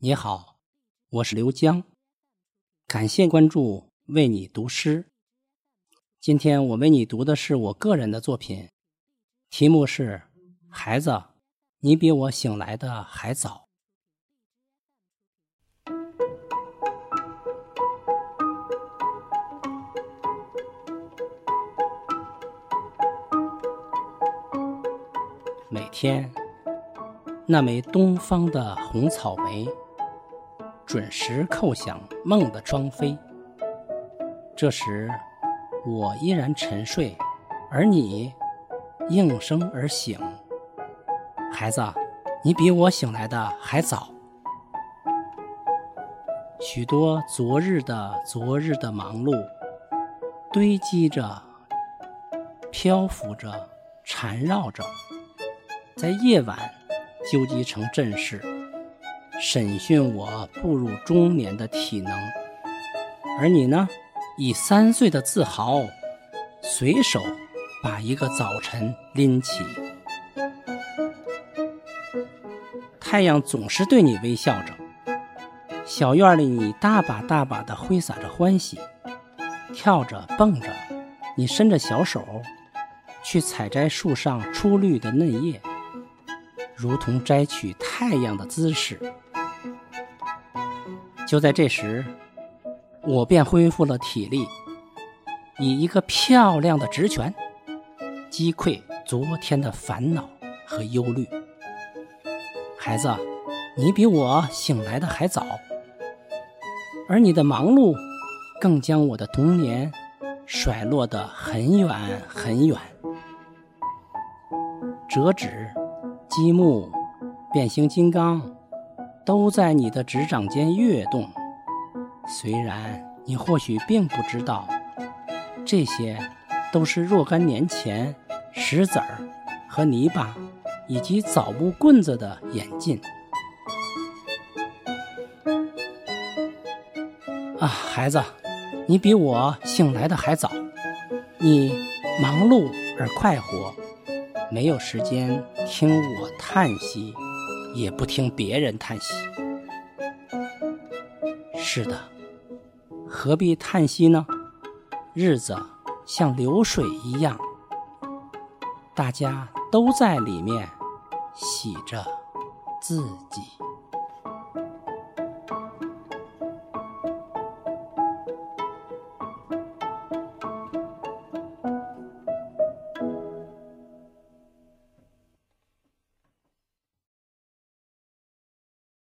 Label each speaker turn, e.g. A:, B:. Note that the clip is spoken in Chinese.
A: 你好，我是刘江，感谢关注，为你读诗。今天我为你读的是我个人的作品，题目是《孩子，你比我醒来的还早》。每天，那枚东方的红草莓。准时叩响梦的窗扉。这时，我依然沉睡，而你应声而醒。孩子，你比我醒来的还早。许多昨日的昨日的忙碌，堆积着，漂浮着，缠绕着，在夜晚纠集成阵势。审讯我步入中年的体能，而你呢？以三岁的自豪，随手把一个早晨拎起。太阳总是对你微笑着，小院里你大把大把的挥洒着欢喜，跳着蹦着，你伸着小手去采摘树上初绿的嫩叶，如同摘取太阳的姿势。就在这时，我便恢复了体力，以一个漂亮的直拳击溃昨天的烦恼和忧虑。孩子，你比我醒来的还早，而你的忙碌更将我的童年甩落得很远很远。折纸、积木、变形金刚。都在你的指掌间跃动，虽然你或许并不知道，这些都是若干年前石子儿和泥巴以及枣木棍子的演进。啊，孩子，你比我醒来的还早，你忙碌而快活，没有时间听我叹息。也不听别人叹息。是的，何必叹息呢？日子像流水一样，大家都在里面洗着自己。